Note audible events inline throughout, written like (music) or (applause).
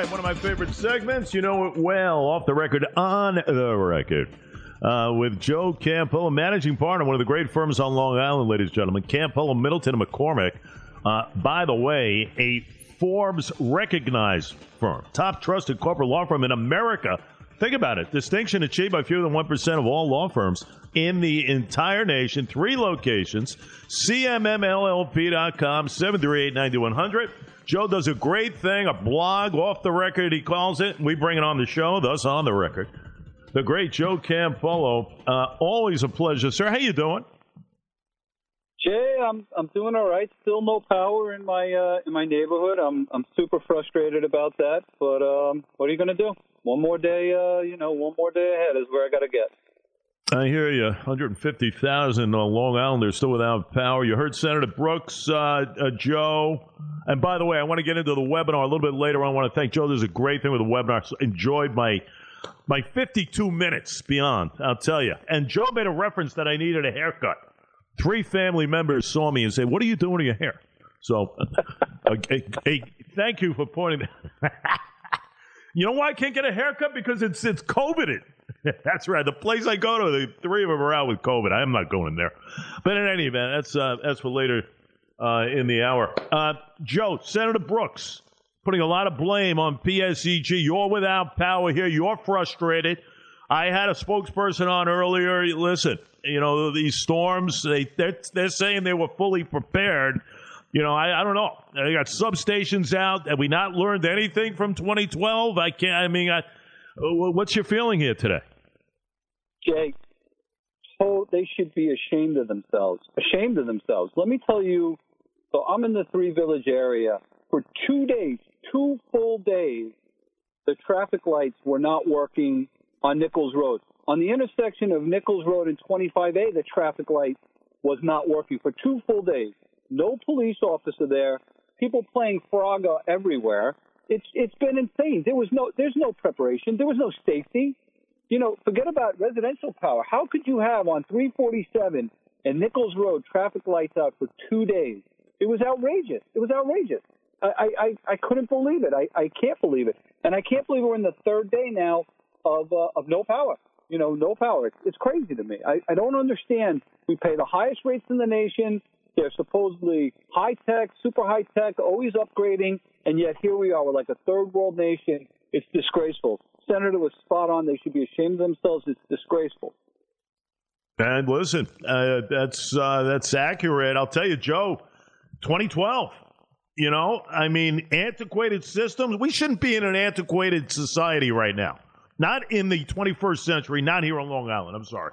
right, one of my favorite segments. You know it well, off the record, on the record. Uh, with Joe Campolo, managing partner, one of the great firms on Long Island, ladies and gentlemen, Campolo, Middleton, and McCormick. Uh, by the way, a Forbes recognized firm, top trusted corporate law firm in America. Think about it. Distinction achieved by fewer than 1% of all law firms in the entire nation. Three locations. CMMLLP.com, 738 9100. Joe does a great thing, a blog off the record, he calls it. We bring it on the show, thus on the record. The great Joe Campolo. Uh, always a pleasure, sir. How you doing? Jay, I'm I'm doing all right. Still no power in my uh, in my neighborhood. I'm I'm super frustrated about that. But um, what are you going to do? One more day, uh, you know, one more day ahead is where I got to get. I hear you. 150,000 on Long Island. They're still without power. You heard Senator Brooks, uh, uh, Joe. And by the way, I want to get into the webinar a little bit later. I want to thank Joe. There's a great thing with the webinar. Enjoyed my my 52 minutes beyond. I'll tell you. And Joe made a reference that I needed a haircut. Three family members saw me and said, "What are you doing to your hair?" So, (laughs) uh, a, a, thank you for pointing. You know why I can't get a haircut? Because it's it's COVID. (laughs) that's right. The place I go to, the three of them are out with COVID. I'm not going there. But in any event, that's uh, that's for later uh, in the hour. Uh, Joe, Senator Brooks, putting a lot of blame on PSEG. You're without power here. You're frustrated. I had a spokesperson on earlier. Listen, you know these storms. They they're, they're saying they were fully prepared. You know, I, I don't know. They got substations out. Have we not learned anything from 2012? I can't. I mean, I, what's your feeling here today? Jay, oh, they should be ashamed of themselves. Ashamed of themselves. Let me tell you. So I'm in the Three Village area for two days, two full days. The traffic lights were not working on Nichols Road. On the intersection of Nichols Road and 25A, the traffic light was not working for two full days. No police officer there. People playing Frogger everywhere. It's it's been insane. There was no there's no preparation. There was no safety you know, forget about residential power. How could you have on 347 and Nichols Road traffic lights out for two days? It was outrageous. It was outrageous. I, I, I couldn't believe it. I, I can't believe it. And I can't believe we're in the third day now of, uh, of no power. You know, no power. It's, it's crazy to me. I, I don't understand. We pay the highest rates in the nation. They're supposedly high tech, super high tech, always upgrading. And yet here we are. We're like a third world nation. It's disgraceful senator was spot on. They should be ashamed of themselves. It's disgraceful. And listen, uh, that's uh, that's accurate. I'll tell you, Joe, 2012. You know, I mean, antiquated systems. We shouldn't be in an antiquated society right now. Not in the 21st century. Not here on Long Island. I'm sorry.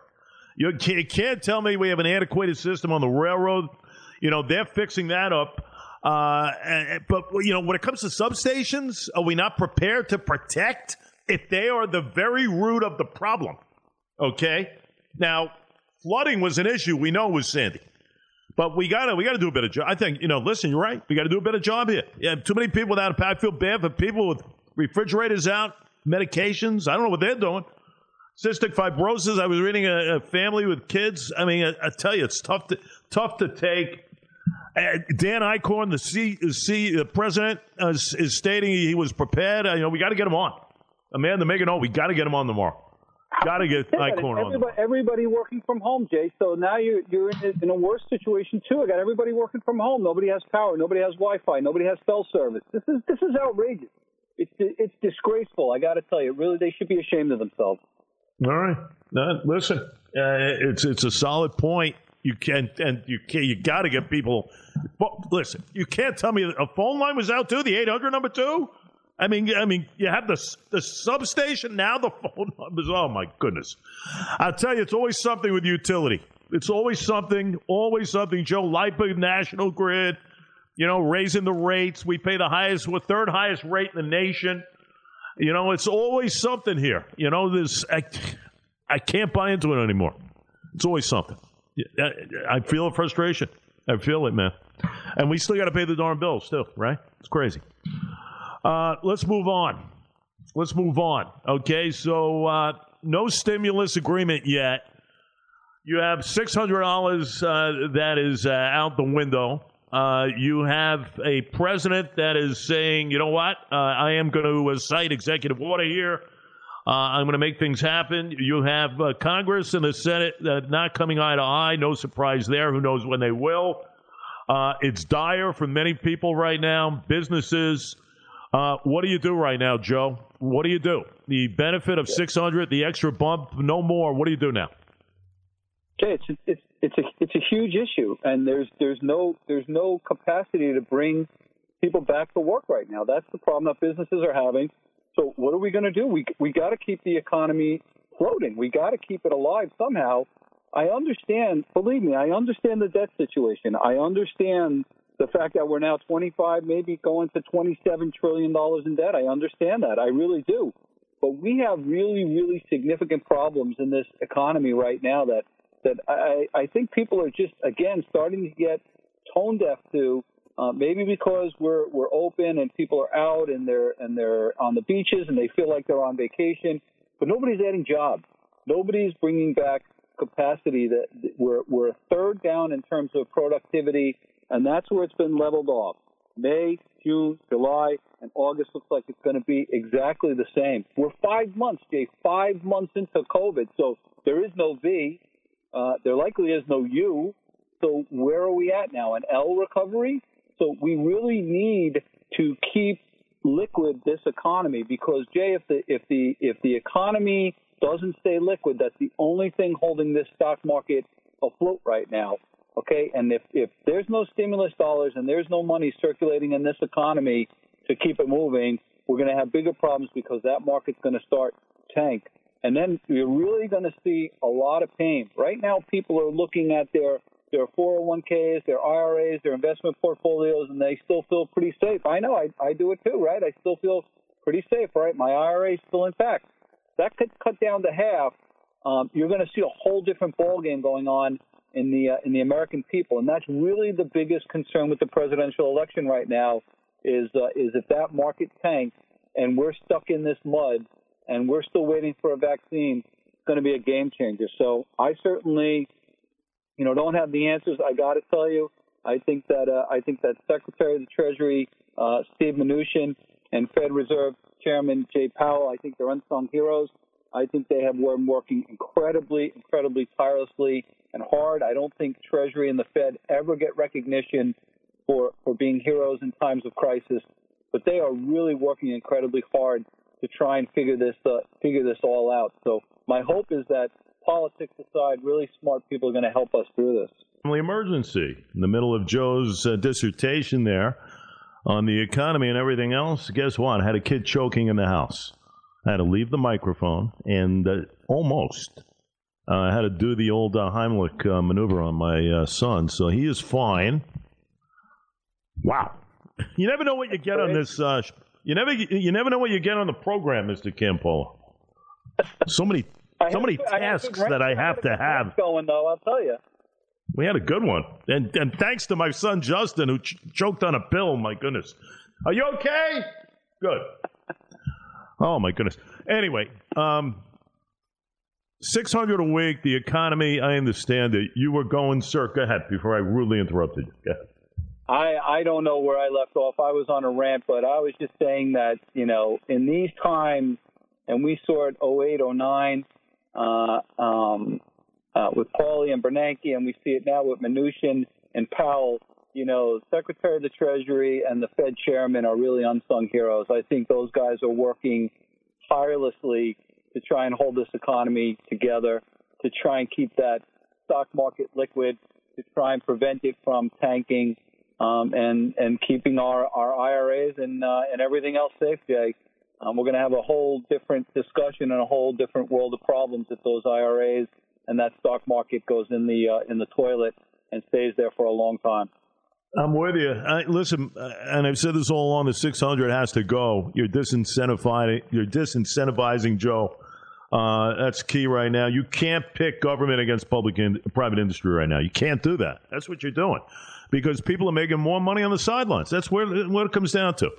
You can't, can't tell me we have an antiquated system on the railroad. You know, they're fixing that up. Uh, but you know, when it comes to substations, are we not prepared to protect if they are the very root of the problem. Okay? Now, flooding was an issue. We know it was Sandy. But we gotta we gotta do a better job. I think, you know, listen, you're right. We gotta do a better job here. Yeah, too many people without a power. I feel bad for people with refrigerators out, medications. I don't know what they're doing. Cystic fibrosis. I was reading a, a family with kids. I mean, I, I, tell you, it's tough to tough to take. Dan Eichhorn, the C, C the president, uh, is, is, stating he was prepared. Uh, you know, we got to get him on. Amanda Megan, oh, we got to get him on tomorrow. Got to get Eichhorn on. Everybody, everybody working from home, Jay. So now you're you're in a, in a worse situation too. I got everybody working from home. Nobody has power. Nobody has Wi-Fi. Nobody has cell service. This is this is outrageous. It's it's disgraceful. I got to tell you, really, they should be ashamed of themselves. All right, now, listen, uh, it's it's a solid point. You can't and you can't. you got to get people. Well, listen, you can't tell me a phone line was out too. The eight hundred number two. I mean, I mean, you have the the substation now. The (laughs) phone numbers. Oh my goodness! I tell you, it's always something with utility. It's always something. Always something. Joe LIPA, National Grid. You know, raising the rates. We pay the highest, what third highest rate in the nation. You know, it's always something here. You know, this I, I can't buy into it anymore. It's always something. I feel a frustration. I feel it, man. And we still got to pay the darn bills, too, right? It's crazy. Uh, let's move on. Let's move on. Okay, so uh, no stimulus agreement yet. You have six hundred dollars uh, that is uh, out the window. Uh, you have a president that is saying, you know what, uh, I am going to cite executive order here. I'm going to make things happen. You have Congress and the Senate not coming eye to eye. No surprise there. Who knows when they will? Uh, it's dire for many people right now, businesses. Uh, what do you do right now, Joe? What do you do? The benefit of 600, the extra bump, no more. What do you do now? Okay, it's it's it's a it's a huge issue, and there's there's no there's no capacity to bring people back to work right now. That's the problem that businesses are having. So what are we going to do? We we got to keep the economy floating. We got to keep it alive somehow. I understand, believe me, I understand the debt situation. I understand the fact that we're now 25, maybe going to 27 trillion dollars in debt. I understand that. I really do. But we have really, really significant problems in this economy right now that that I, I think people are just again starting to get tone deaf to. Uh, maybe because we're we're open and people are out and they're and they're on the beaches and they feel like they're on vacation, but nobody's adding jobs. Nobody's bringing back capacity. That we're we're third down in terms of productivity, and that's where it's been leveled off. May, June, July, and August looks like it's going to be exactly the same. We're five months, Jay, five months into COVID, so there is no V. Uh, there likely is no U. So where are we at now? An L recovery? So we really need to keep liquid this economy because Jay, if the if the if the economy doesn't stay liquid, that's the only thing holding this stock market afloat right now. Okay, and if if there's no stimulus dollars and there's no money circulating in this economy to keep it moving, we're going to have bigger problems because that market's going to start tank. And then you're really going to see a lot of pain. Right now, people are looking at their their 401ks, their IRAs, their investment portfolios, and they still feel pretty safe. I know, I, I do it too, right? I still feel pretty safe, right? My IRA is still intact. That could cut down to half. Um, you're going to see a whole different ball game going on in the uh, in the American people, and that's really the biggest concern with the presidential election right now. Is uh, is if that market tanks and we're stuck in this mud and we're still waiting for a vaccine, it's going to be a game changer. So I certainly, you know, don't have the answers. I got to tell you, I think that uh, I think that Secretary of the Treasury uh, Steve Mnuchin and Fed Reserve Chairman Jay Powell, I think they're unsung heroes. I think they have been working incredibly, incredibly tirelessly and hard. I don't think Treasury and the Fed ever get recognition for for being heroes in times of crisis, but they are really working incredibly hard to try and figure this uh, figure this all out. So my hope is that politics aside, really smart people are going to help us through this. Family emergency in the middle of Joe's uh, dissertation there on the economy and everything else. Guess what? I had a kid choking in the house. I had to leave the microphone and uh, almost. Uh, I had to do the old uh, Heimlich uh, maneuver on my son, so he is fine. Wow. You never know what you get on this you never you never know what you get on the program, Mister Campolo. So many so many tasks that I have to have going though. I'll tell you. We had a good one, and and thanks to my son Justin who ch- choked on a pill. My goodness, are you okay? Good. Oh my goodness. Anyway, um, six hundred a week. The economy. I understand that You were going, sir. Go ahead before I rudely interrupted you. I I don't know where I left off. I was on a rant, but I was just saying that you know in these times, and we saw it 08, 09 uh, um, uh, with Paulson and Bernanke, and we see it now with Mnuchin and Powell. You know, Secretary of the Treasury and the Fed Chairman are really unsung heroes. I think those guys are working tirelessly to try and hold this economy together, to try and keep that stock market liquid, to try and prevent it from tanking um, and and keeping our, our IRAs and uh, and everything else safe, Jay. Um, we're going to have a whole different discussion and a whole different world of problems if those IRAs and that stock market goes in the uh, in the toilet and stays there for a long time. I'm with you. I, listen, and I've said this all along: the 600 has to go. You're disincentivizing. You're disincentivizing Joe. Uh, that's key right now. You can't pick government against public in, private industry right now. You can't do that. That's what you're doing because people are making more money on the sidelines. That's where what it comes down to.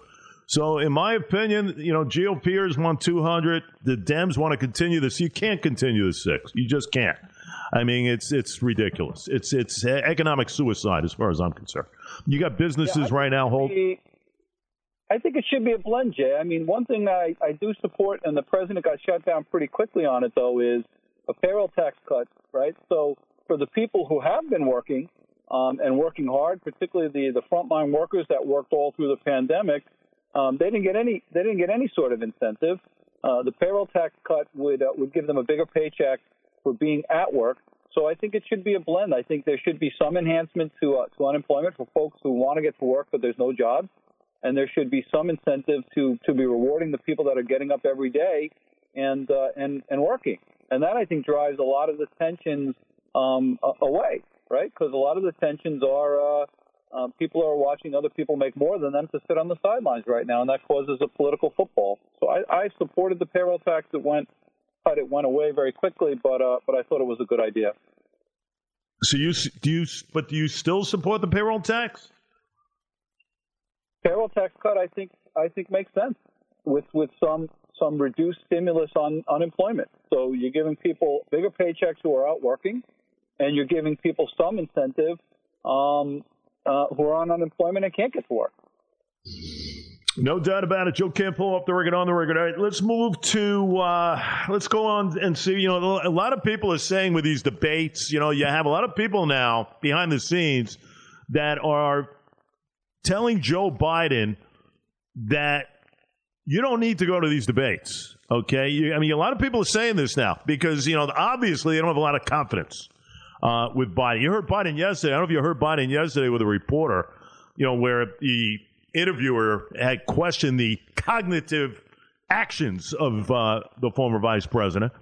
So, in my opinion, you know, GOPers want 200. The Dems want to continue this. You can't continue the six. You just can't. I mean, it's it's ridiculous. It's it's economic suicide as far as I'm concerned. You got businesses yeah, right now. Hold. I think it should be a blend, Jay. I mean, one thing I, I do support, and the president got shut down pretty quickly on it, though, is a payroll tax cut, right? So for the people who have been working um, and working hard, particularly the the frontline workers that worked all through the pandemic, um, they didn't get any they didn't get any sort of incentive. Uh, the payroll tax cut would uh, would give them a bigger paycheck for being at work. So I think it should be a blend. I think there should be some enhancement to uh, to unemployment for folks who want to get to work but there's no jobs and there should be some incentive to to be rewarding the people that are getting up every day and uh, and and working. And that I think drives a lot of the tensions um, away, right? Because a lot of the tensions are uh, um, people are watching other people make more than them to sit on the sidelines right now, and that causes a political football. So I, I supported the payroll tax that went, but it went away very quickly. But uh, but I thought it was a good idea. So you do you, but do you still support the payroll tax? payroll tax cut, I think, I think makes sense with with some some reduced stimulus on unemployment. So you're giving people bigger paychecks who are out working, and you're giving people some incentive um, uh, who are on unemployment and can't get to work. No doubt about it. Joe Campolo up the record on the record. All right, let's move to uh, let's go on and see. You know, a lot of people are saying with these debates, you know, you have a lot of people now behind the scenes that are telling Joe Biden that you don't need to go to these debates. Okay, you, I mean, a lot of people are saying this now because you know obviously they don't have a lot of confidence uh, with Biden. You heard Biden yesterday. I don't know if you heard Biden yesterday with a reporter. You know where the interviewer had questioned the cognitive actions of uh, the former vice president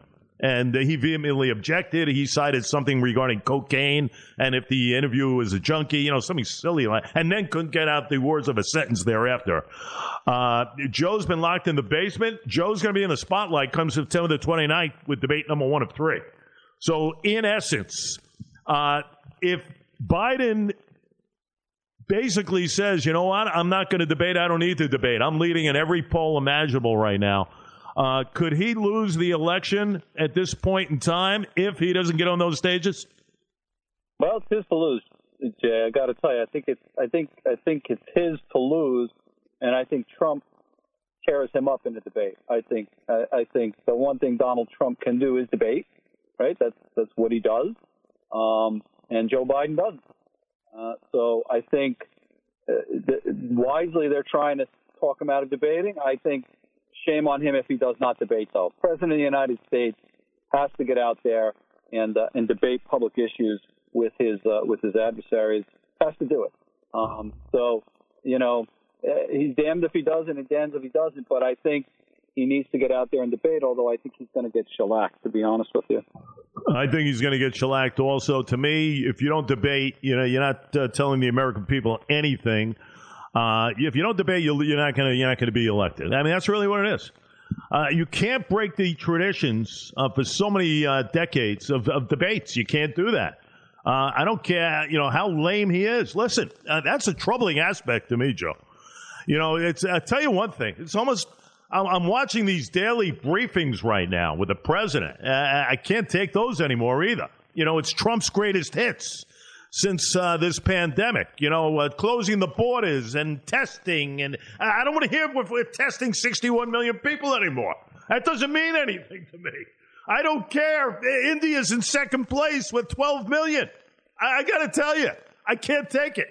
and he vehemently objected. He cited something regarding cocaine, and if the interviewer was a junkie, you know, something silly like, and then couldn't get out the words of a sentence thereafter. Uh, Joe's been locked in the basement. Joe's going to be in the spotlight come September the 29th with debate number one of three. So, in essence, uh, if Biden basically says, you know what, I'm not going to debate, I don't need to debate. I'm leading in every poll imaginable right now uh, could he lose the election at this point in time if he doesn't get on those stages? Well, it's his to lose, Jay. I got to tell you, I think it's I think I think it's his to lose, and I think Trump tears him up in the debate. I think I, I think the one thing Donald Trump can do is debate, right? That's that's what he does, um, and Joe Biden doesn't. Uh, so I think uh, th- wisely they're trying to talk him out of debating. I think Shame on him if he does not debate, though. President of the United States has to get out there and uh, and debate public issues with his uh, with his adversaries. Has to do it. Um, so you know uh, he's damned if he doesn't and damned if he doesn't. But I think he needs to get out there and debate. Although I think he's going to get shellacked. To be honest with you. I think he's going to get shellacked. Also, to me, if you don't debate, you know, you're not uh, telling the American people anything. Uh, if you don't debate, you're not going to you're not going to be elected. I mean, that's really what it is. Uh, you can't break the traditions uh, for so many uh, decades of, of, debates. You can't do that. Uh, I don't care, you know, how lame he is. Listen, that's a troubling aspect to me, Joe. You know, it's. I tell you one thing. It's almost. I'm, watching these daily briefings right now with the president. I can't take those anymore either. You know, it's Trump's greatest hits since uh, this pandemic. You know, uh, closing the borders and testing, and I don't want to hear we're, we're testing 61 million people anymore. That doesn't mean anything to me. I don't care. India's in second place with 12 million. I, I got to tell you, I can't take it.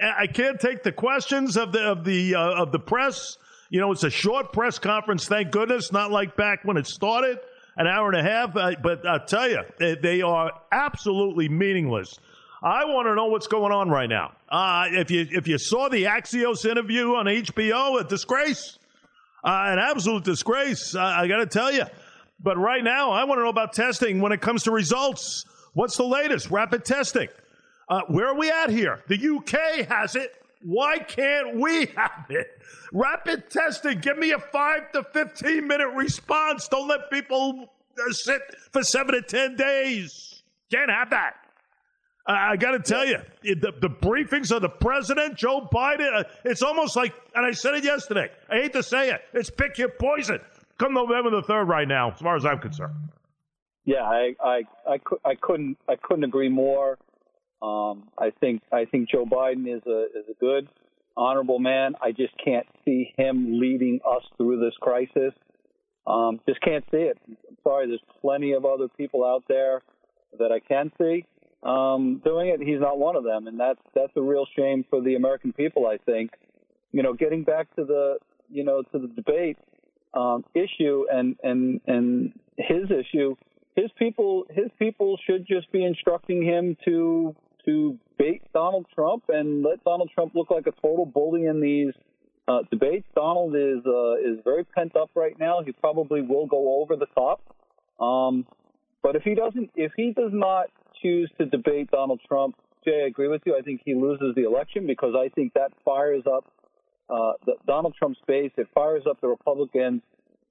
I can't take the questions of the of the uh, of the press. You know, it's a short press conference. Thank goodness, not like back when it started, an hour and a half. Uh, but I'll tell you, they, are absolutely meaningless. I want to know what's going on right now. Uh, if you if you saw the Axios interview on HBO, a disgrace, uh, an absolute disgrace. Uh, I got to tell you. But right now, I want to know about testing when it comes to results. What's the latest? Rapid testing. Uh, where are we at here? The UK has it. Why can't we have it? Rapid testing. Give me a five to fifteen minute response. Don't let people uh, sit for seven to ten days. Can't have that. I, I got to tell you, the, the, briefings of the president, Joe Biden, uh, it's almost like, and I said it yesterday. I hate to say it, it's pick your poison. Come November the third, right now, as far as I'm concerned. Yeah, I I I, I couldn't I couldn't agree more. Um, I think I think Joe Biden is a is a good, honorable man. I just can't see him leading us through this crisis. Um, just can't see it. I'm sorry, there's plenty of other people out there that I can see um, doing it. He's not one of them, and that's that's a real shame for the American people. I think. You know, getting back to the you know to the debate um, issue and and and his issue, his people his people should just be instructing him to to bait Donald Trump and let Donald Trump look like a total bully in these uh, debates. Donald is uh, is very pent up right now. He probably will go over the top. Um, but if he doesn't, if he does not choose to debate Donald Trump, Jay, I agree with you. I think he loses the election because I think that fires up uh, the, Donald Trump's base. It fires up the Republicans,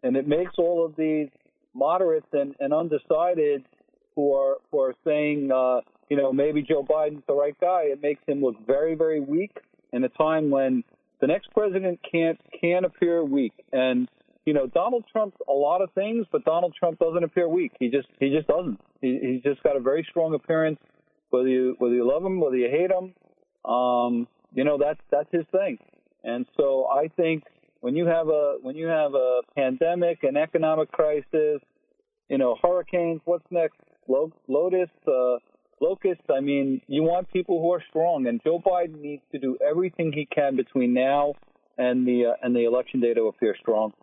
and it makes all of these moderates and, and undecided who are who are saying, uh, you know, maybe Joe Biden's the right guy. It makes him look very, very weak in a time when the next president can't can appear weak. And you know, Donald Trump's a lot of things, but Donald Trump doesn't appear weak. He just he just doesn't. He, he's just got a very strong appearance. Whether you whether you love him, whether you hate him, um, you know that's that's his thing. And so I think when you have a when you have a pandemic, an economic crisis, you know, hurricanes, what's next? Lotus, uh, locusts. I mean, you want people who are strong, and Joe Biden needs to do everything he can between now and the uh, and the election day to appear strong.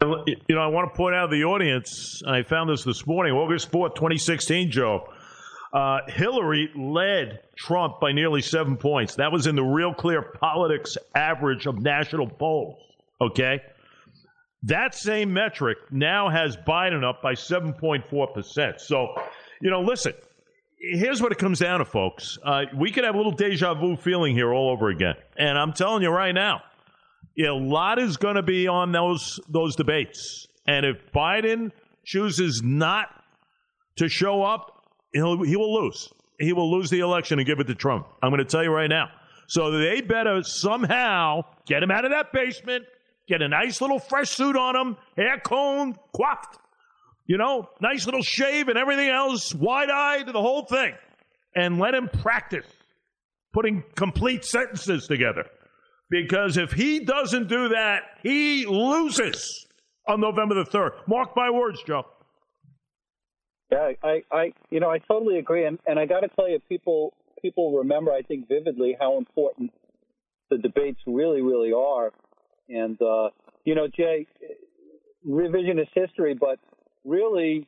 You know, I want to point out to the audience, and I found this this morning, August 4th, 2016, Joe. Uh, Hillary led Trump by nearly seven points. That was in the Real Clear Politics average of national polls. Okay? That same metric now has Biden up by 7.4%. So, you know, listen, here's what it comes down to, folks. Uh, we could have a little deja vu feeling here all over again. And I'm telling you right now, a lot is going to be on those those debates. And if Biden chooses not to show up, he'll, he will lose. He will lose the election and give it to Trump. I'm going to tell you right now. So they better somehow get him out of that basement, get a nice little fresh suit on him, hair combed, coiffed, you know, nice little shave and everything else, wide eyed, to the whole thing, and let him practice putting complete sentences together. Because if he doesn't do that, he loses on November the 3rd. Mark my words, Joe. Yeah, I, I, you know, I totally agree, and, and I got to tell you, people, people remember, I think, vividly how important the debates really, really are. And uh, you know, Jay, revisionist history, but really,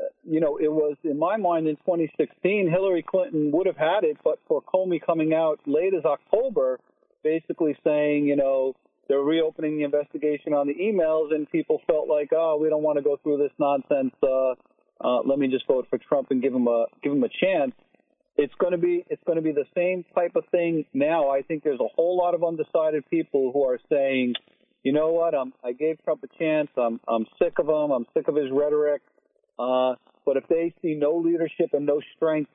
uh, you know, it was in my mind in 2016, Hillary Clinton would have had it, but for Comey coming out late as October basically saying, you know, they're reopening the investigation on the emails, and people felt like, oh, we don't want to go through this nonsense. Uh, uh, let me just vote for Trump and give him a give him a chance. It's going to be it's going to be the same type of thing now. I think there's a whole lot of undecided people who are saying, you know what, I'm, I gave Trump a chance. I'm I'm sick of him. I'm sick of his rhetoric. Uh, but if they see no leadership and no strength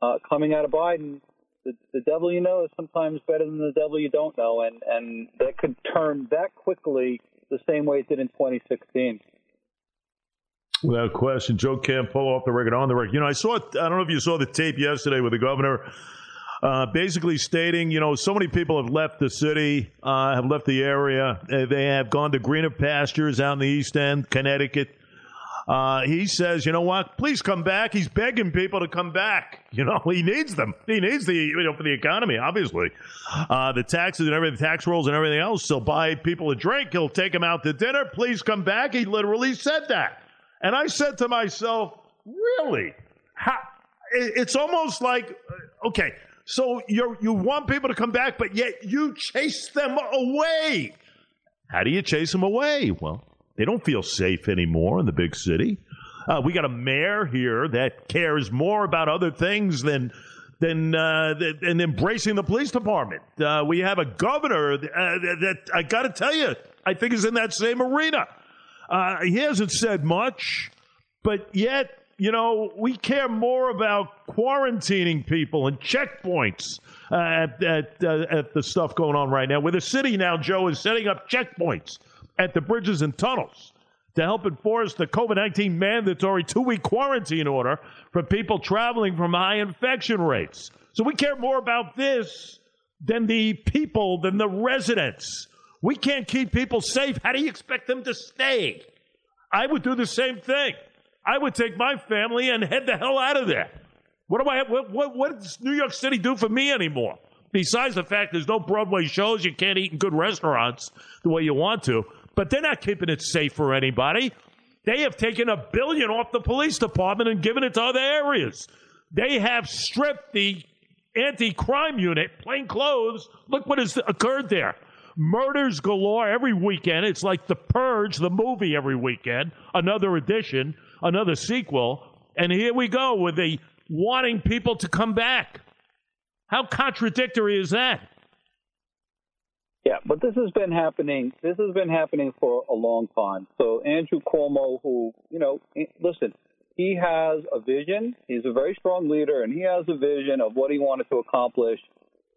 uh, coming out of Biden, the, the devil you know is sometimes better than the devil you don't know, and and that could turn that quickly the same way it did in 2016. Without question, Joe Campolo off the record, on the record. You know, I saw. I don't know if you saw the tape yesterday with the governor. Uh, basically stating, you know, so many people have left the city, uh, have left the area. They have gone to greener pastures out in the East End, Connecticut. Uh, he says, you know what? Please come back. He's begging people to come back. (laughs) You know, he needs them. He needs the, you know, for the economy, obviously. Uh, the taxes and everything, tax rolls and everything else. He'll buy people a drink. He'll take them out to dinner. Please come back. He literally said that. And I said to myself, really? How? It's almost like, uh, okay, so you you want people to come back, but yet you chase them away. How do you chase them away? Well, they don't feel safe anymore in the big city. Uh, we got a mayor here that cares more about other things than than uh, than embracing the police department. Uh, we have a governor that, uh, that I got to tell you, I think is in that same arena. Uh, he hasn't said much, but yet you know, we care more about quarantining people and checkpoints uh, at, at, uh, at the stuff going on right now. Where the city now, Joe, is setting up checkpoints at the bridges and tunnels to help enforce the COVID 19 mandatory two week quarantine order for people traveling from high infection rates. So we care more about this than the people, than the residents. We can't keep people safe. How do you expect them to stay? I would do the same thing. I would take my family and head the hell out of there. What do I? What, what, what does New York City do for me anymore? Besides the fact there's no Broadway shows, you can't eat in good restaurants the way you want to. But they're not keeping it safe for anybody. They have taken a billion off the police department and given it to other areas. They have stripped the anti-crime unit, plain clothes. Look what has occurred there. Murders galore every weekend. It's like The Purge, the movie, every weekend. Another edition, another sequel. And here we go with the wanting people to come back. How contradictory is that? Yeah, but this has been happening. This has been happening for a long time. So Andrew Cuomo, who you know, listen, he has a vision. He's a very strong leader, and he has a vision of what he wanted to accomplish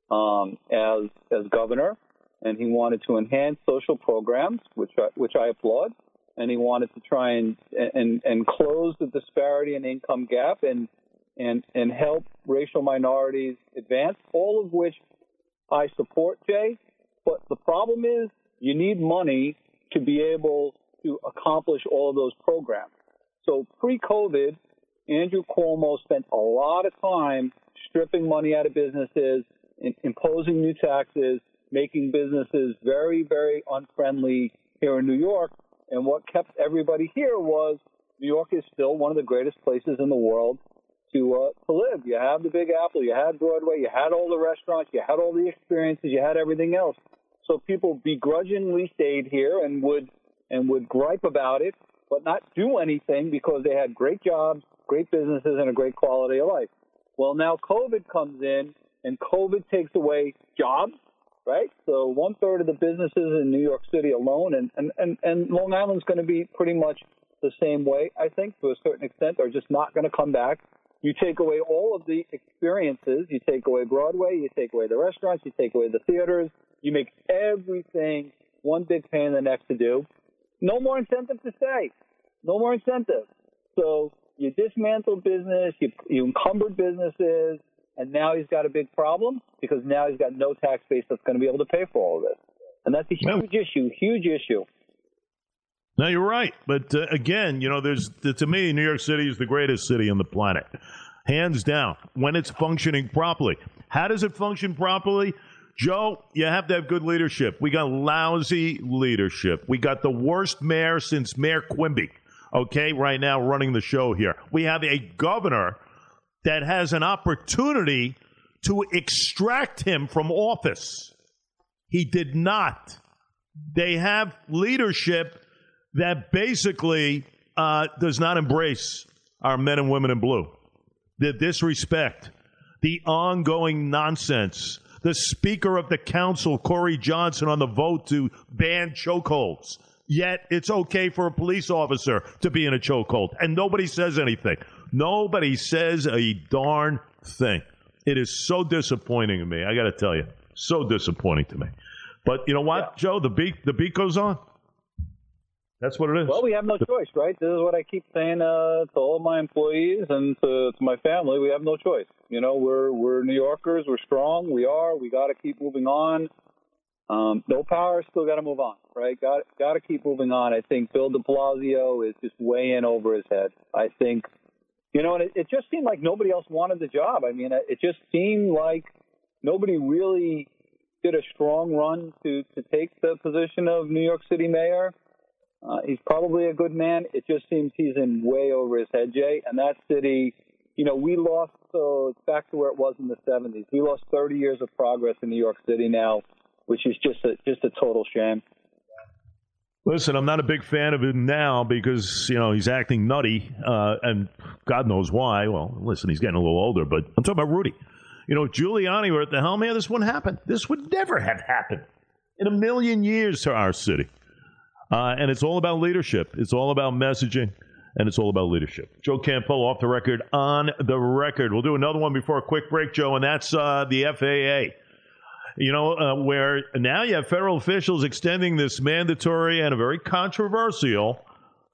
um, as as governor. And he wanted to enhance social programs, which I, which I applaud. And he wanted to try and and and close the disparity and income gap and and and help racial minorities advance. All of which I support, Jay. But the problem is you need money to be able to accomplish all of those programs. So pre-COVID, Andrew Cuomo spent a lot of time stripping money out of businesses, imposing new taxes, making businesses very, very unfriendly here in New York. And what kept everybody here was New York is still one of the greatest places in the world to uh, to live. You have the Big Apple, you had Broadway, you had all the restaurants, you had all the experiences, you had everything else. So people begrudgingly stayed here and would and would gripe about it, but not do anything because they had great jobs, great businesses, and a great quality of life. Well, now COVID comes in and COVID takes away jobs, right? So one third of the businesses in New York City alone, and and and, and Long Island's going to be pretty much the same way, I think, to a certain extent, are just not going to come back. You take away all of the experiences. You take away Broadway. You take away the restaurants. You take away the theaters. You make everything one big pain in the neck to do. No more incentive to stay. No more incentive. So you dismantle business, you, you encumbered businesses, and now he's got a big problem because now he's got no tax base that's going to be able to pay for all of this. And that's a huge no. issue, huge issue. No, you're right. But uh, again, you know, there's to me, New York City is the greatest city on the planet, hands down. When it's functioning properly, how does it function properly? Joe, you have to have good leadership. We got lousy leadership. We got the worst mayor since Mayor Quimby, okay, right now running the show here. We have a governor that has an opportunity to extract him from office. He did not. They have leadership that basically uh, does not embrace our men and women in blue. The disrespect, the ongoing nonsense the Speaker of the Council, Corey Johnson, on the vote to ban chokeholds. Yet it's okay for a police officer to be in a chokehold, and nobody says anything. Nobody says a darn thing. It is so disappointing to me. I got to tell you, so disappointing to me. But you know what, yeah. Joe? The beat the beat goes on. That's what it is. Well, we have no choice, right? This is what I keep saying uh, to all my employees and to, to my family. We have no choice. You know, we're we're New Yorkers. We're strong. We are. We got to keep moving on. Um, no power, still got to move on, right? Got got to keep moving on. I think Bill De Blasio is just way in over his head. I think, you know, and it, it just seemed like nobody else wanted the job. I mean, it just seemed like nobody really did a strong run to to take the position of New York City mayor. Uh, he's probably a good man. It just seems he's in way over his head, Jay. And that city, you know, we lost. So it's back to where it was in the 70s. We lost 30 years of progress in New York City now, which is just a just a total shame. Listen, I'm not a big fan of him now because you know he's acting nutty, uh, and God knows why. Well, listen, he's getting a little older, but I'm talking about Rudy. You know, Giuliani were at the helm here. This wouldn't happen. This would never have happened in a million years to our city. Uh, and it's all about leadership. It's all about messaging. and it's all about leadership. Joe Campolo off the record on the record. We'll do another one before a quick break, Joe, and that's uh, the FAA. You know, uh, where now you have federal officials extending this mandatory and a very controversial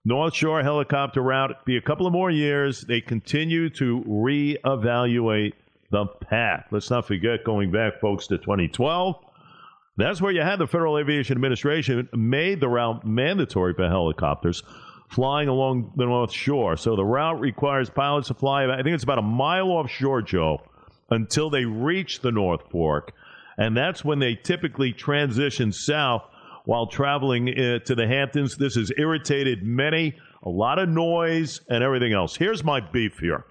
North Shore helicopter route. Be a couple of more years. They continue to reevaluate the path. Let's not forget going back, folks, to 2012. That's where you had the Federal Aviation Administration made the route mandatory for helicopters flying along the North Shore. So the route requires pilots to fly, I think it's about a mile offshore, Joe, until they reach the North Fork. And that's when they typically transition south while traveling uh, to the Hamptons. This has irritated many, a lot of noise and everything else. Here's my beef here.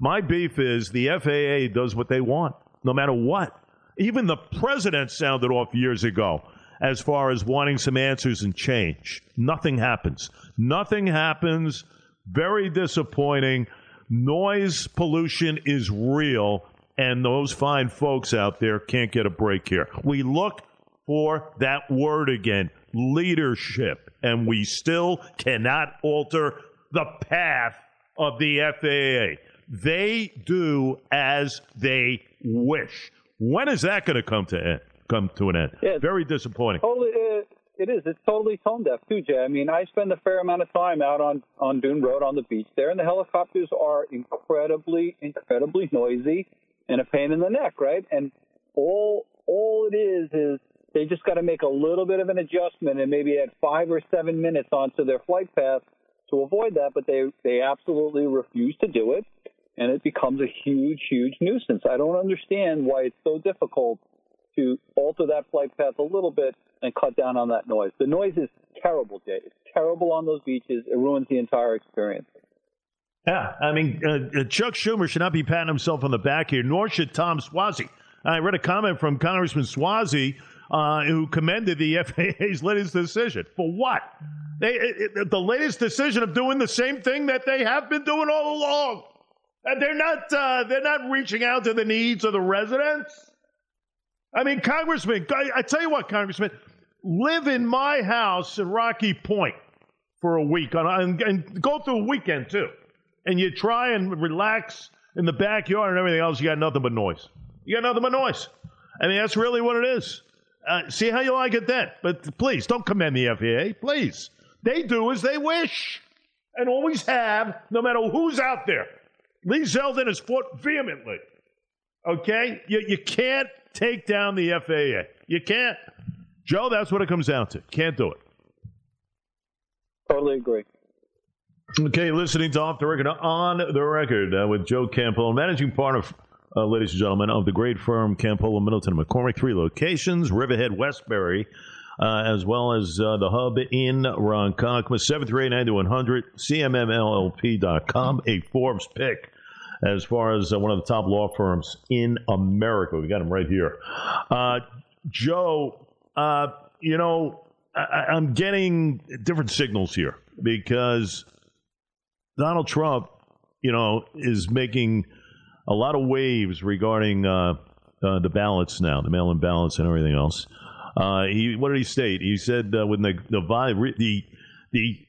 My beef is the FAA does what they want, no matter what. Even the president sounded off years ago as far as wanting some answers and change. Nothing happens. Nothing happens. Very disappointing. Noise pollution is real, and those fine folks out there can't get a break here. We look for that word again leadership, and we still cannot alter the path of the FAA. They do as they wish. When is that going to come to end? come to an end. Yeah, Very disappointing. Totally, uh, it is. It's totally tone deaf too, Jay. I mean, I spend a fair amount of time out on on Dune Road on the beach there, and the helicopters are incredibly, incredibly noisy and a pain in the neck, right? And all all it is is they just got to make a little bit of an adjustment and maybe add five or seven minutes onto their flight path to avoid that, but they they absolutely refuse to do it, and it becomes a huge, huge nuisance. I don't understand why it's so difficult to alter that flight path a little bit and cut down on that noise. The noise is terrible, Jay. It's terrible on those beaches. It ruins the entire experience. Yeah, I mean, uh, uh Chuck Schumer should not be patting himself on the back here, nor should Tom Suozzi. I read a comment from Congressman Suozzi uh, who commended the (laughs) FAA's latest decision. For what? They, it, the latest decision of doing the same thing that they have been doing all along. And they're not, uh, they're not reaching out to the needs of the residents. I mean, Congressman, I tell you what, Congressman, live in my house in Rocky Point for a week on, and, and go through a weekend too. And you try and relax in the backyard and everything else, you got nothing but noise. You got nothing but noise. I mean, that's really what it is. Uh, see how you like it then. But please, don't commend the FAA. Please. They do as they wish and always have, no matter who's out there. Lee Zeldin has fought vehemently. Okay? You, you can't take down the FAA. You can't. Joe, that's what it comes down to. Can't do it. Totally agree. Okay, listening to Off the Record on the Record uh, with Joe Campolo, managing partner, uh, ladies and gentlemen, of the great firm Campolo Middleton McCormick. Three locations: Riverhead, Westbury, uh, as well as uh, the hub in Ronkonkoma. Seven three eight ninety one hundred. CMMLLP.com. A Forbes pick as far as uh, one of the top law firms in America. We got him right here. Uh, Joe, you know, I, I'm getting different signals here because Donald Trump, you know, is making a lot of waves regarding uh, uh, the ballots now, the mail-in ballots and everything else. Uh, he, what did he state? He said uh, when the the the the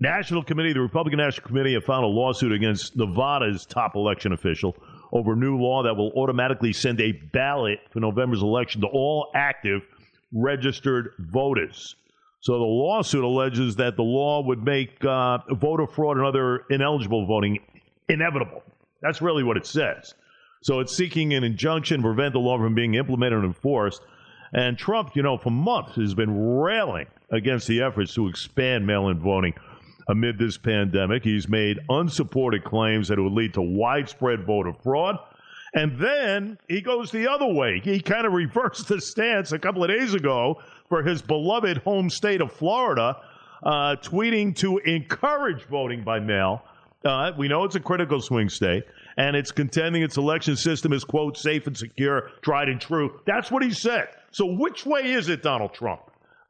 National Committee, the Republican National Committee, have filed a lawsuit against Nevada's top election official over new law that will automatically send a ballot for November's election to all active registered voters. So the lawsuit alleges that the law would make uh, voter fraud and other ineligible voting inevitable. That's really what it says. So it's seeking an injunction to prevent the law from being implemented and enforced. And Trump, you know, for months has been railing against the efforts to expand mail in voting amid this pandemic. He's made unsupported claims that it would lead to widespread voter fraud. And then he goes the other way. He kind of reversed the stance a couple of days ago for his beloved home state of Florida, uh, tweeting to encourage voting by mail. Uh, we know it's a critical swing state, and it's contending its election system is, quote, safe and secure, tried and true. That's what he said. So, which way is it, Donald Trump?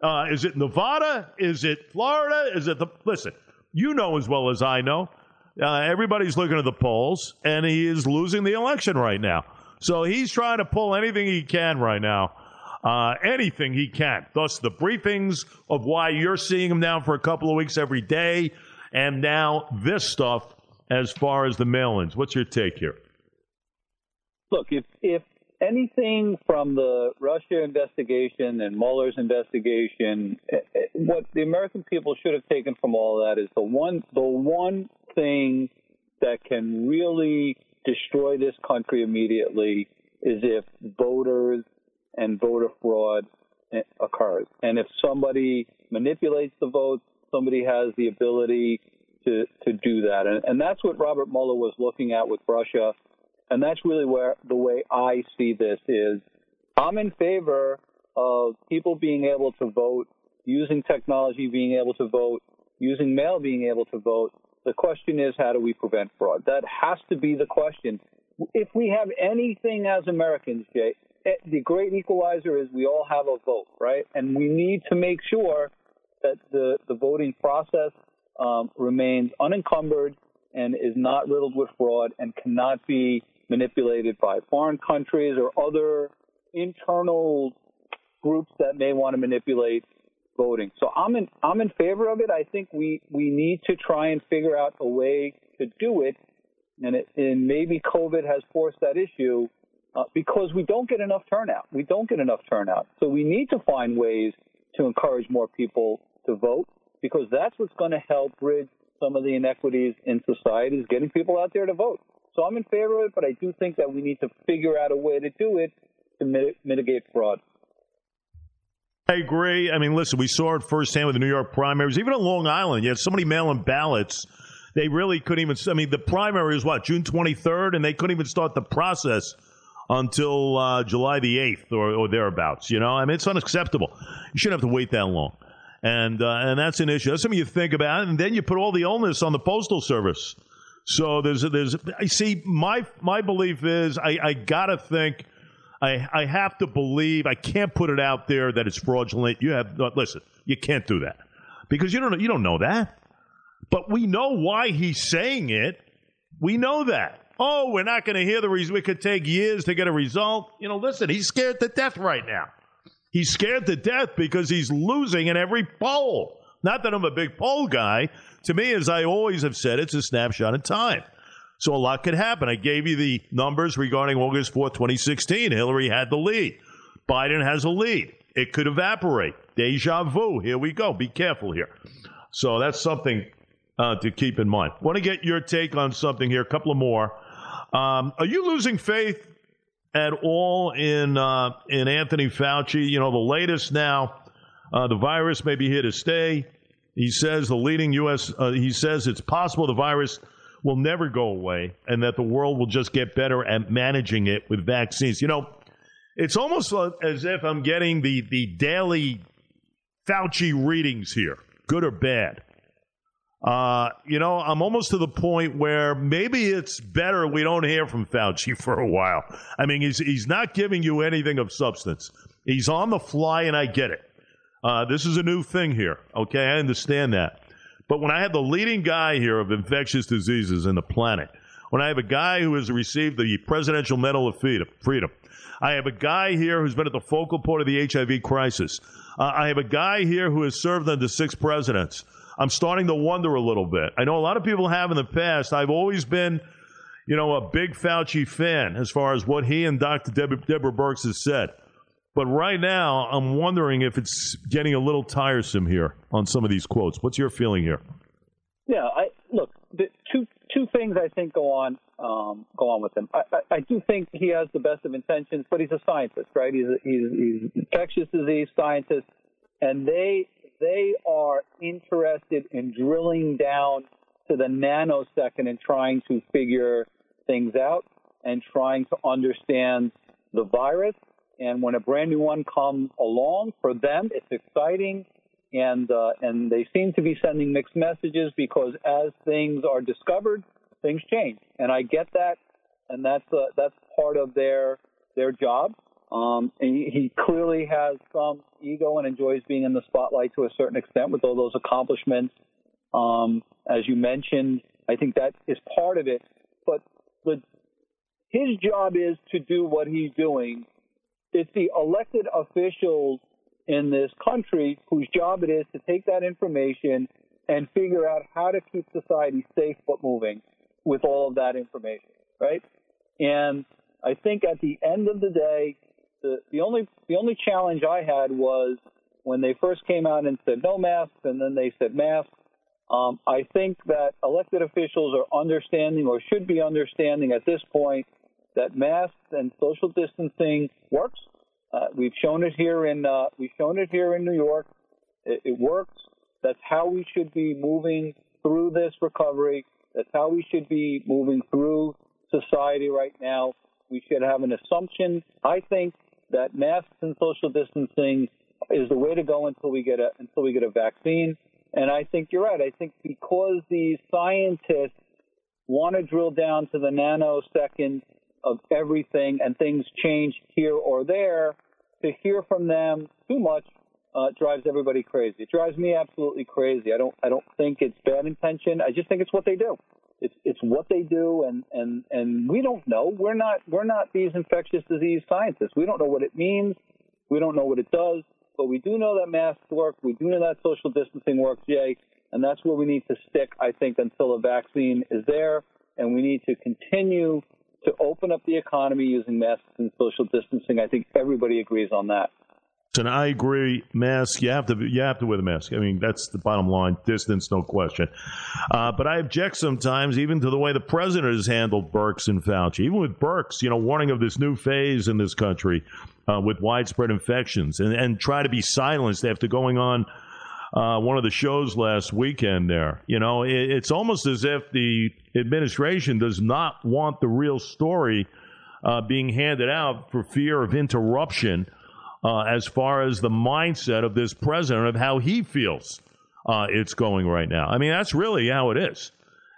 Uh, is it Nevada? Is it Florida? Is it the. Listen, you know as well as I know. Uh, everybody's looking at the polls, and he is losing the election right now. So he's trying to pull anything he can right now, uh, anything he can. Thus, the briefings of why you're seeing him now for a couple of weeks every day. and now this stuff as far as the mail-ins. What's your take here? Look, if if anything from the Russia investigation and Mueller's investigation, eh, eh, what the American people should have taken from all that is the one the one thing that can really destroy this country immediately is if voters and voter fraud occurs. And if somebody manipulates the votes, somebody has the ability to, to do that. And, and that's what Robert Mueller was looking at with Russia. And that's really where the way I see this is I'm in favor of people being able to vote, using technology being able to vote, using mail being able to vote. The question is, how do we prevent fraud? That has to be the question. If we have anything as Americans, Jay, eh, the great equalizer is we all have a vote, right? And we need to make sure that the, the voting process um, remains unencumbered and is not riddled with fraud and cannot be manipulated by foreign countries or other internal groups that may want to manipulate voting. So I'm in I'm in favor of it. I think we we need to try and figure out a way to do it, and, it, and maybe COVID has forced that issue uh, because we don't get enough turnout. We don't get enough turnout. So we need to find ways to encourage more people to vote because that's what's going to help bridge some of the inequities in society is getting people out there to vote. So I'm in favor of it, but I do think that we need to figure out a way to do it to mitigate fraud. I agree. I mean, listen, we saw it firsthand with the New York primaries. Even on Long Island, you had so many mail-in ballots. They really couldn't even. I mean, the primary is what June 23rd, and they couldn't even start the process until uh, July the 8th or, or, thereabouts. You know, I mean, it's unacceptable. You shouldn't have to wait that long, and uh, and that's an issue. That's something you think about, and then you put all the onus on the postal service. So there's there's. I see. My my belief is I, I gotta think I, I have to believe, I can't put it out there that it's fraudulent. You have, listen, you can't do that because you don't, you don't know that. But we know why he's saying it. We know that. Oh, we're not going to hear the reason. We could take years to get a result. You know, listen, he's scared to death right now. He's scared to death because he's losing in every poll. Not that I'm a big poll guy. To me, as I always have said, it's a snapshot in time. So a lot could happen. I gave you the numbers regarding August 4th, 2016. Hillary had the lead. Biden has a lead. It could evaporate. Deja vu. Here we go. Be careful here. So that's something uh, to keep in mind. Want to get your take on something here? A couple of more. Um, are you losing faith at all in uh, in Anthony Fauci? You know, the latest now, uh, the virus may be here to stay. He says the leading U.S. Uh, he says it's possible the virus will never go away and that the world will just get better at managing it with vaccines. You know, it's almost as if I'm getting the, the daily Fauci readings here, good or bad. Uh, you know, I'm almost to the point where maybe it's better we don't hear from Fauci (laughs) for a while. I mean, he's, he's not giving you anything of substance. He's on the fly, and I get it. Uh, this is a new thing here. Okay, I understand that. But when I have the leading guy here of infectious diseases in the planet, when I have a guy who has received the Presidential Medal of Freedom, I have a guy here who's been at the focal point of the HIV crisis. Uh, I have a guy here who has served under six presidents. I'm starting to wonder a little bit. I know a lot of people have in the past. I've always been, you know, a big Fauci fan as far as what he and Dr. Deb- Deborah Birx has said. But right now, I'm wondering if it's getting a little tiresome here on some of these quotes. What's your feeling here? Yeah, I look. The two two things I think go on um, go on with him. I, I, I, do think he has the best of intentions, but he's a scientist, right? He's a, he's, he's infectious disease scientist, and they they are interested in drilling down to the nanosecond and trying to figure things out and trying to understand the virus and when a brand new one comes along, for them, it's exciting. And, uh, and they seem to be sending mixed messages because as things are discovered, things change. And I get that. And that's, uh, that's part of their, their job. Um, and he, clearly has some ego and enjoys being in the spotlight to a certain extent with all those accomplishments. Um, as you mentioned, I think that is part of it. But the, his job is to do what he's doing it's the elected officials in this country whose job it is to take that information and figure out how to keep society safe but moving with all of that information, right? And I think at the end of the day, the, the only the only challenge I had was when they first came out and said no masks, and then they said masks. Um, I think that elected officials are understanding or should be understanding at this point that masks and social distancing works. Uh, we've shown it here in uh, we've shown it here in New York. It, it works. That's how we should be moving through this recovery. That's how we should be moving through society right now. We should have an assumption. I think that masks and social distancing is the way to go until we get a until we get a vaccine. And I think you're right. I think because these scientists want to drill down to the nanosecond of everything and things change here or there, to hear from them too much uh, drives everybody crazy. It drives me absolutely crazy. I don't I don't think it's bad intention. I just think it's what they do. It's it's what they do, and and and we don't know. We're not we're not these infectious disease scientists. We don't know what it means. We don't know what it does. But we do know that masks work. We do know that social distancing works, Jay, and that's where we need to stick. I think until a vaccine is there, and we need to continue to open up the economy using masks and social distancing. I think everybody agrees on that. And I agree. Mask. You have to. You have to wear the mask. I mean, that's the bottom line. Distance, no question. Uh, but I object sometimes, even to the way the president has handled Birx and Fauci. Even with Birx, you know, warning of this new phase in this country uh, with widespread infections, and, and try to be silenced after going on uh, one of the shows last weekend. There, you know, it, it's almost as if the administration does not want the real story uh, being handed out for fear of interruption uh, as far as the mindset of this president of how he feels uh, it's going right now. I mean, that's really how it is.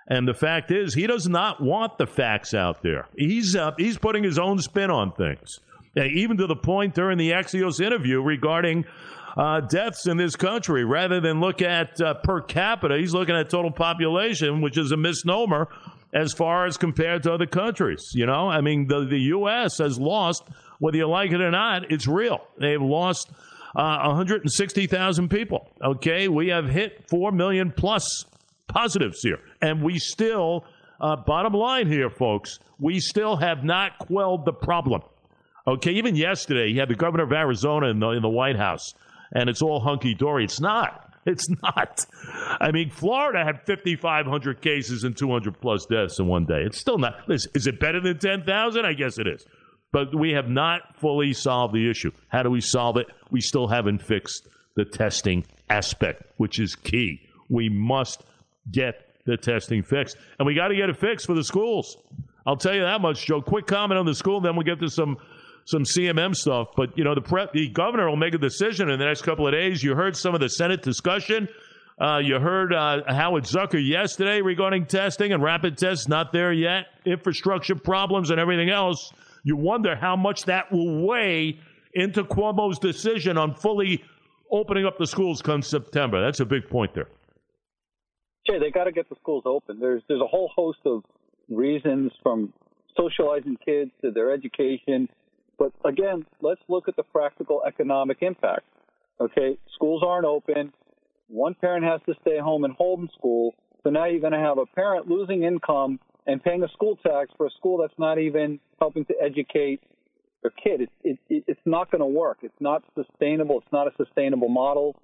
And the fact is, he does not want the facts out there. He's uh, he's putting his own spin on things, even to the point during the Axios interview regarding uh, deaths in this country. Rather than look at uh, per capita, he's looking at total population, which is a misnomer as far as compared to other countries. You know, I mean, the, the U.S. has lost, whether you like it or not, it's real. They've lost uh, 160,000 people. Okay, we have hit 4 million plus positives here. And we still, uh, bottom line here, folks, we still have not quelled the problem. Okay, even yesterday, you had the governor of Arizona in the, in the White House, and it's all hunky dory. It's not. It's not. I mean, Florida had 5,500 cases and 200 plus deaths in one day. It's still not. Is, is it better than 10,000? I guess it is. But we have not fully solved the issue. How do we solve it? We still haven't fixed the testing aspect, which is key. We must get the testing fixed. And we got to get it fixed for the schools. I'll tell you that much, Joe. Quick comment on the school, then we'll get to some some CMM stuff. But you know, the pre- the governor will make a decision in the next couple of days. You heard some of the Senate discussion. Uh, you heard uh, Howard Zucker yesterday regarding testing and rapid tests not there yet. Infrastructure problems and everything else. You wonder how much that will weigh into Cuomo's decision on fully opening up the schools come September. That's a big point there. Jay, they got to get the schools open. There's there's a whole host of reasons from socializing kids to their education but again, let's look at the practical economic impact. Okay, schools aren't open. One parent has to stay home and homeschool. So now you're going to have a parent losing income and paying a school tax for a school that's not even helping to educate their kid. It, it, it, it's not going to work. It's not sustainable. It's not a sustainable model.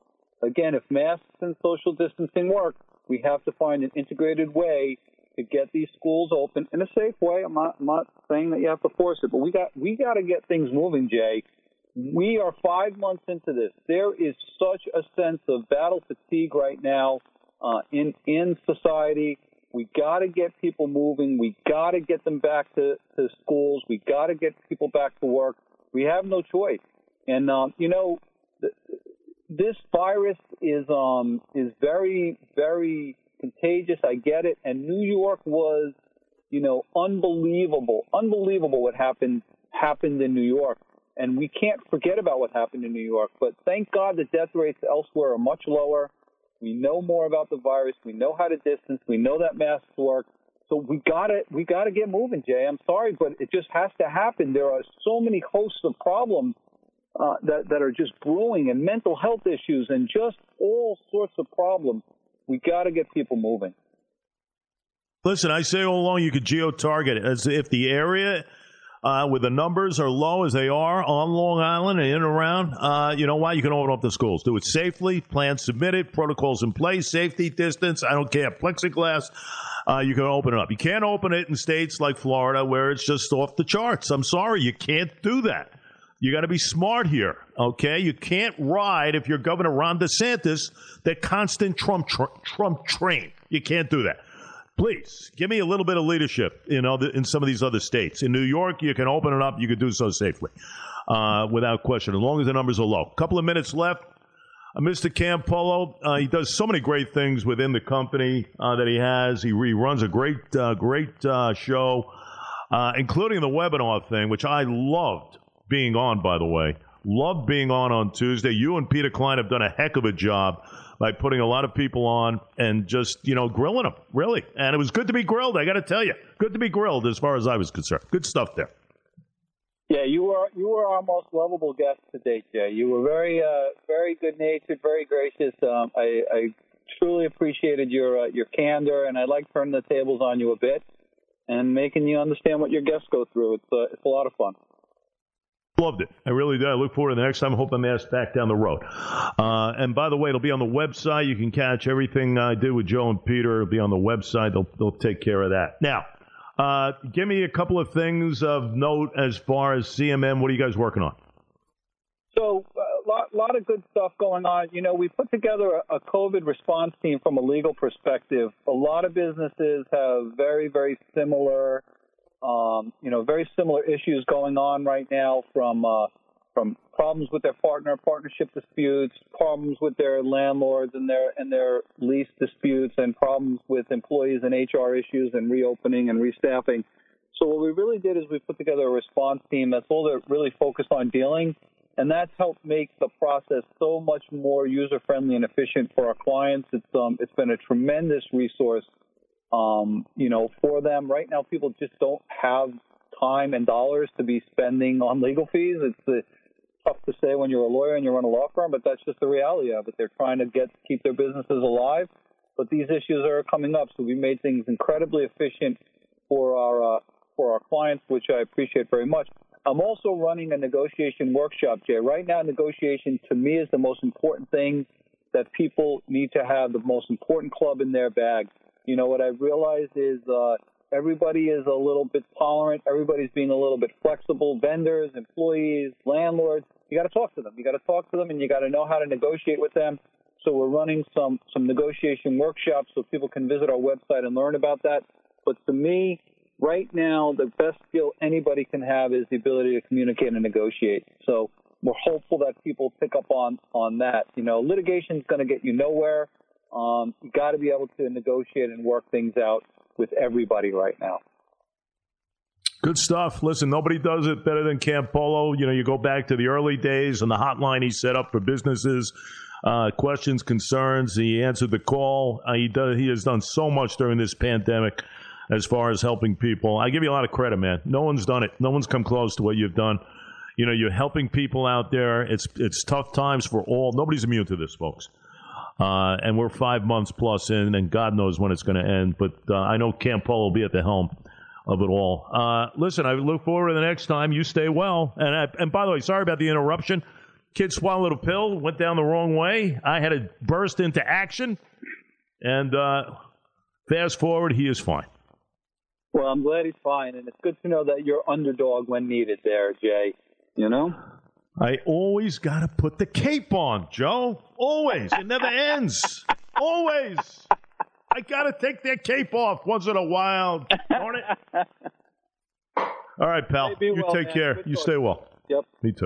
Again, if masks and social distancing work, we have to find an integrated way to get these schools open in a safe way. I'm not, I'm not saying that you have to force it, but we got we got to get things moving, Jay. We are five months into this. There is such a sense of battle fatigue right now uh, in in society. We got to get people moving. We got to get them back to, to schools. We got to get people back to work. We have no choice. And um, you know, th- this virus is um, is very very contagious. I get it. And New York was, you know, unbelievable, unbelievable what happened happened in New York. And we can't forget about what happened in New York. But thank God the death rates elsewhere are much lower. We know more about the virus. We know how to distance. We know that masks work. So we gotta we gotta get moving, Jay. I'm sorry, but it just has to happen. There are so many hosts of problems uh, that that are just brewing, and mental health issues, and just all sorts of problems We got to get people moving. Listen, I say all along you could geo target it as if the area uh, the numbers are low as they are on Long Island and in and around, uh, you know why? You can open up the schools. Do it safely, plan submitted, protocols in place, safety, distance, I don't care, plexiglass. Uh, you can open it up. You can't open it in states like Florida where it's just off the charts. I'm sorry, you can't do that. You got to be smart here, okay? You can't ride if you're Governor Ron DeSantis that constant Trump tr- Trump train. You can't do that. Please give me a little bit of leadership in other in some of these other states. In New York, you can open it up. You can do so safely, uh, without question, as long as the numbers are low. A couple of minutes left. Uh, Mr. Campolo, uh, he does so many great things within the company uh, that he has. He, he runs a great, uh, great uh, show, uh, including the webinar thing, which I loved being on. By the way, Love being on on Tuesday. You and Peter Klein have done a heck of a job by putting a lot of people on and just you know grilling them really. And it was good to be grilled i got to tell you good to be grilled as far as i was concerned. Good stuff there. Yeah you were you were our most lovable guest today, jay. You were very uh, very good natured very gracious. Um, I, I truly appreciated your uh, your candor and i like turning the tables on you a bit and making you understand what your guests go through. It's uh, it's a lot of fun Loved it. I really did. I look forward to the next time. I hope I'm asked back down the road. Uh, and by the way, it'll be on the website. You can catch everything I do with Joe and Peter. It'll be on the website. They'll, they'll take care of that. Now, uh, give me a couple of things of note as far as CMM. What are you guys working on? So, a uh, lot, lot of good stuff going on. You know, we put together a, a COVID response team from a legal perspective. A lot of businesses have very, very similar um, you know, very similar issues going on right now from uh, from problems with their partner, partnership disputes, problems with their landlords and their and their lease disputes, and problems with employees and HR issues and reopening and restaffing. So what we really did is we put together a response team that's all they're really focused on dealing, and that's helped make the process so much more user friendly and efficient for our clients. It's um, it's been a tremendous resource um, you know, for them. Right now, people just don't have time and dollars to be spending on legal fees. It's uh, tough to say when you're a lawyer and you run a law firm, but that's just the reality of it. They're trying to get keep their businesses alive, but these issues are coming up. So we made things incredibly efficient for our uh, for our clients, which I appreciate very much. I'm also running a negotiation workshop, Jay. Right now, negotiation to me is the most important thing that people need to have the most important club in their bag. You know, what I've realized is uh, everybody is a little bit tolerant. Everybody's being a little bit flexible. Vendors, employees, landlords. You got to talk to them. You got to talk to them, and you got to know how to negotiate with them. So we're running some some negotiation workshops so people can visit our website and learn about that. But to me, right now, the best skill anybody can have is the ability to communicate and negotiate. So we're hopeful that people pick up on on that. You know, litigation is going to get you nowhere. Um, you got to be able to negotiate and work things out with everybody right now. Good stuff. Listen, nobody does it better than Campolo. You know, you go back to the early days and the hotline he set up for businesses, uh, questions, concerns. He answered the call. Uh, he does. He has done so much during this pandemic as far as helping people. I give you a lot of credit, man. No one's done it. No one's come close to what you've done. You know, you're helping people out there. It's it's tough times for all. Nobody's immune to this, folks. Uh, and we're five months plus in, and God knows when it's going to end. But uh, I know Campolo will be at the helm of it all. Uh, listen, I look forward to the next time. You stay well. And I, and by the way, sorry about the interruption. Kid swallowed a pill, went down the wrong way. I had to burst into action, and uh, fast forward, he is fine. Well, I'm glad he's fine, and it's good to know that you're underdog when needed there, Jay. You know? I always got to put the cape on, Joe. Always. It never ends. Always. I got to take that cape off once in a while. Darn it. (laughs) All right, pal. You well, take man. care. Good you talk. stay well. Yep. Me too.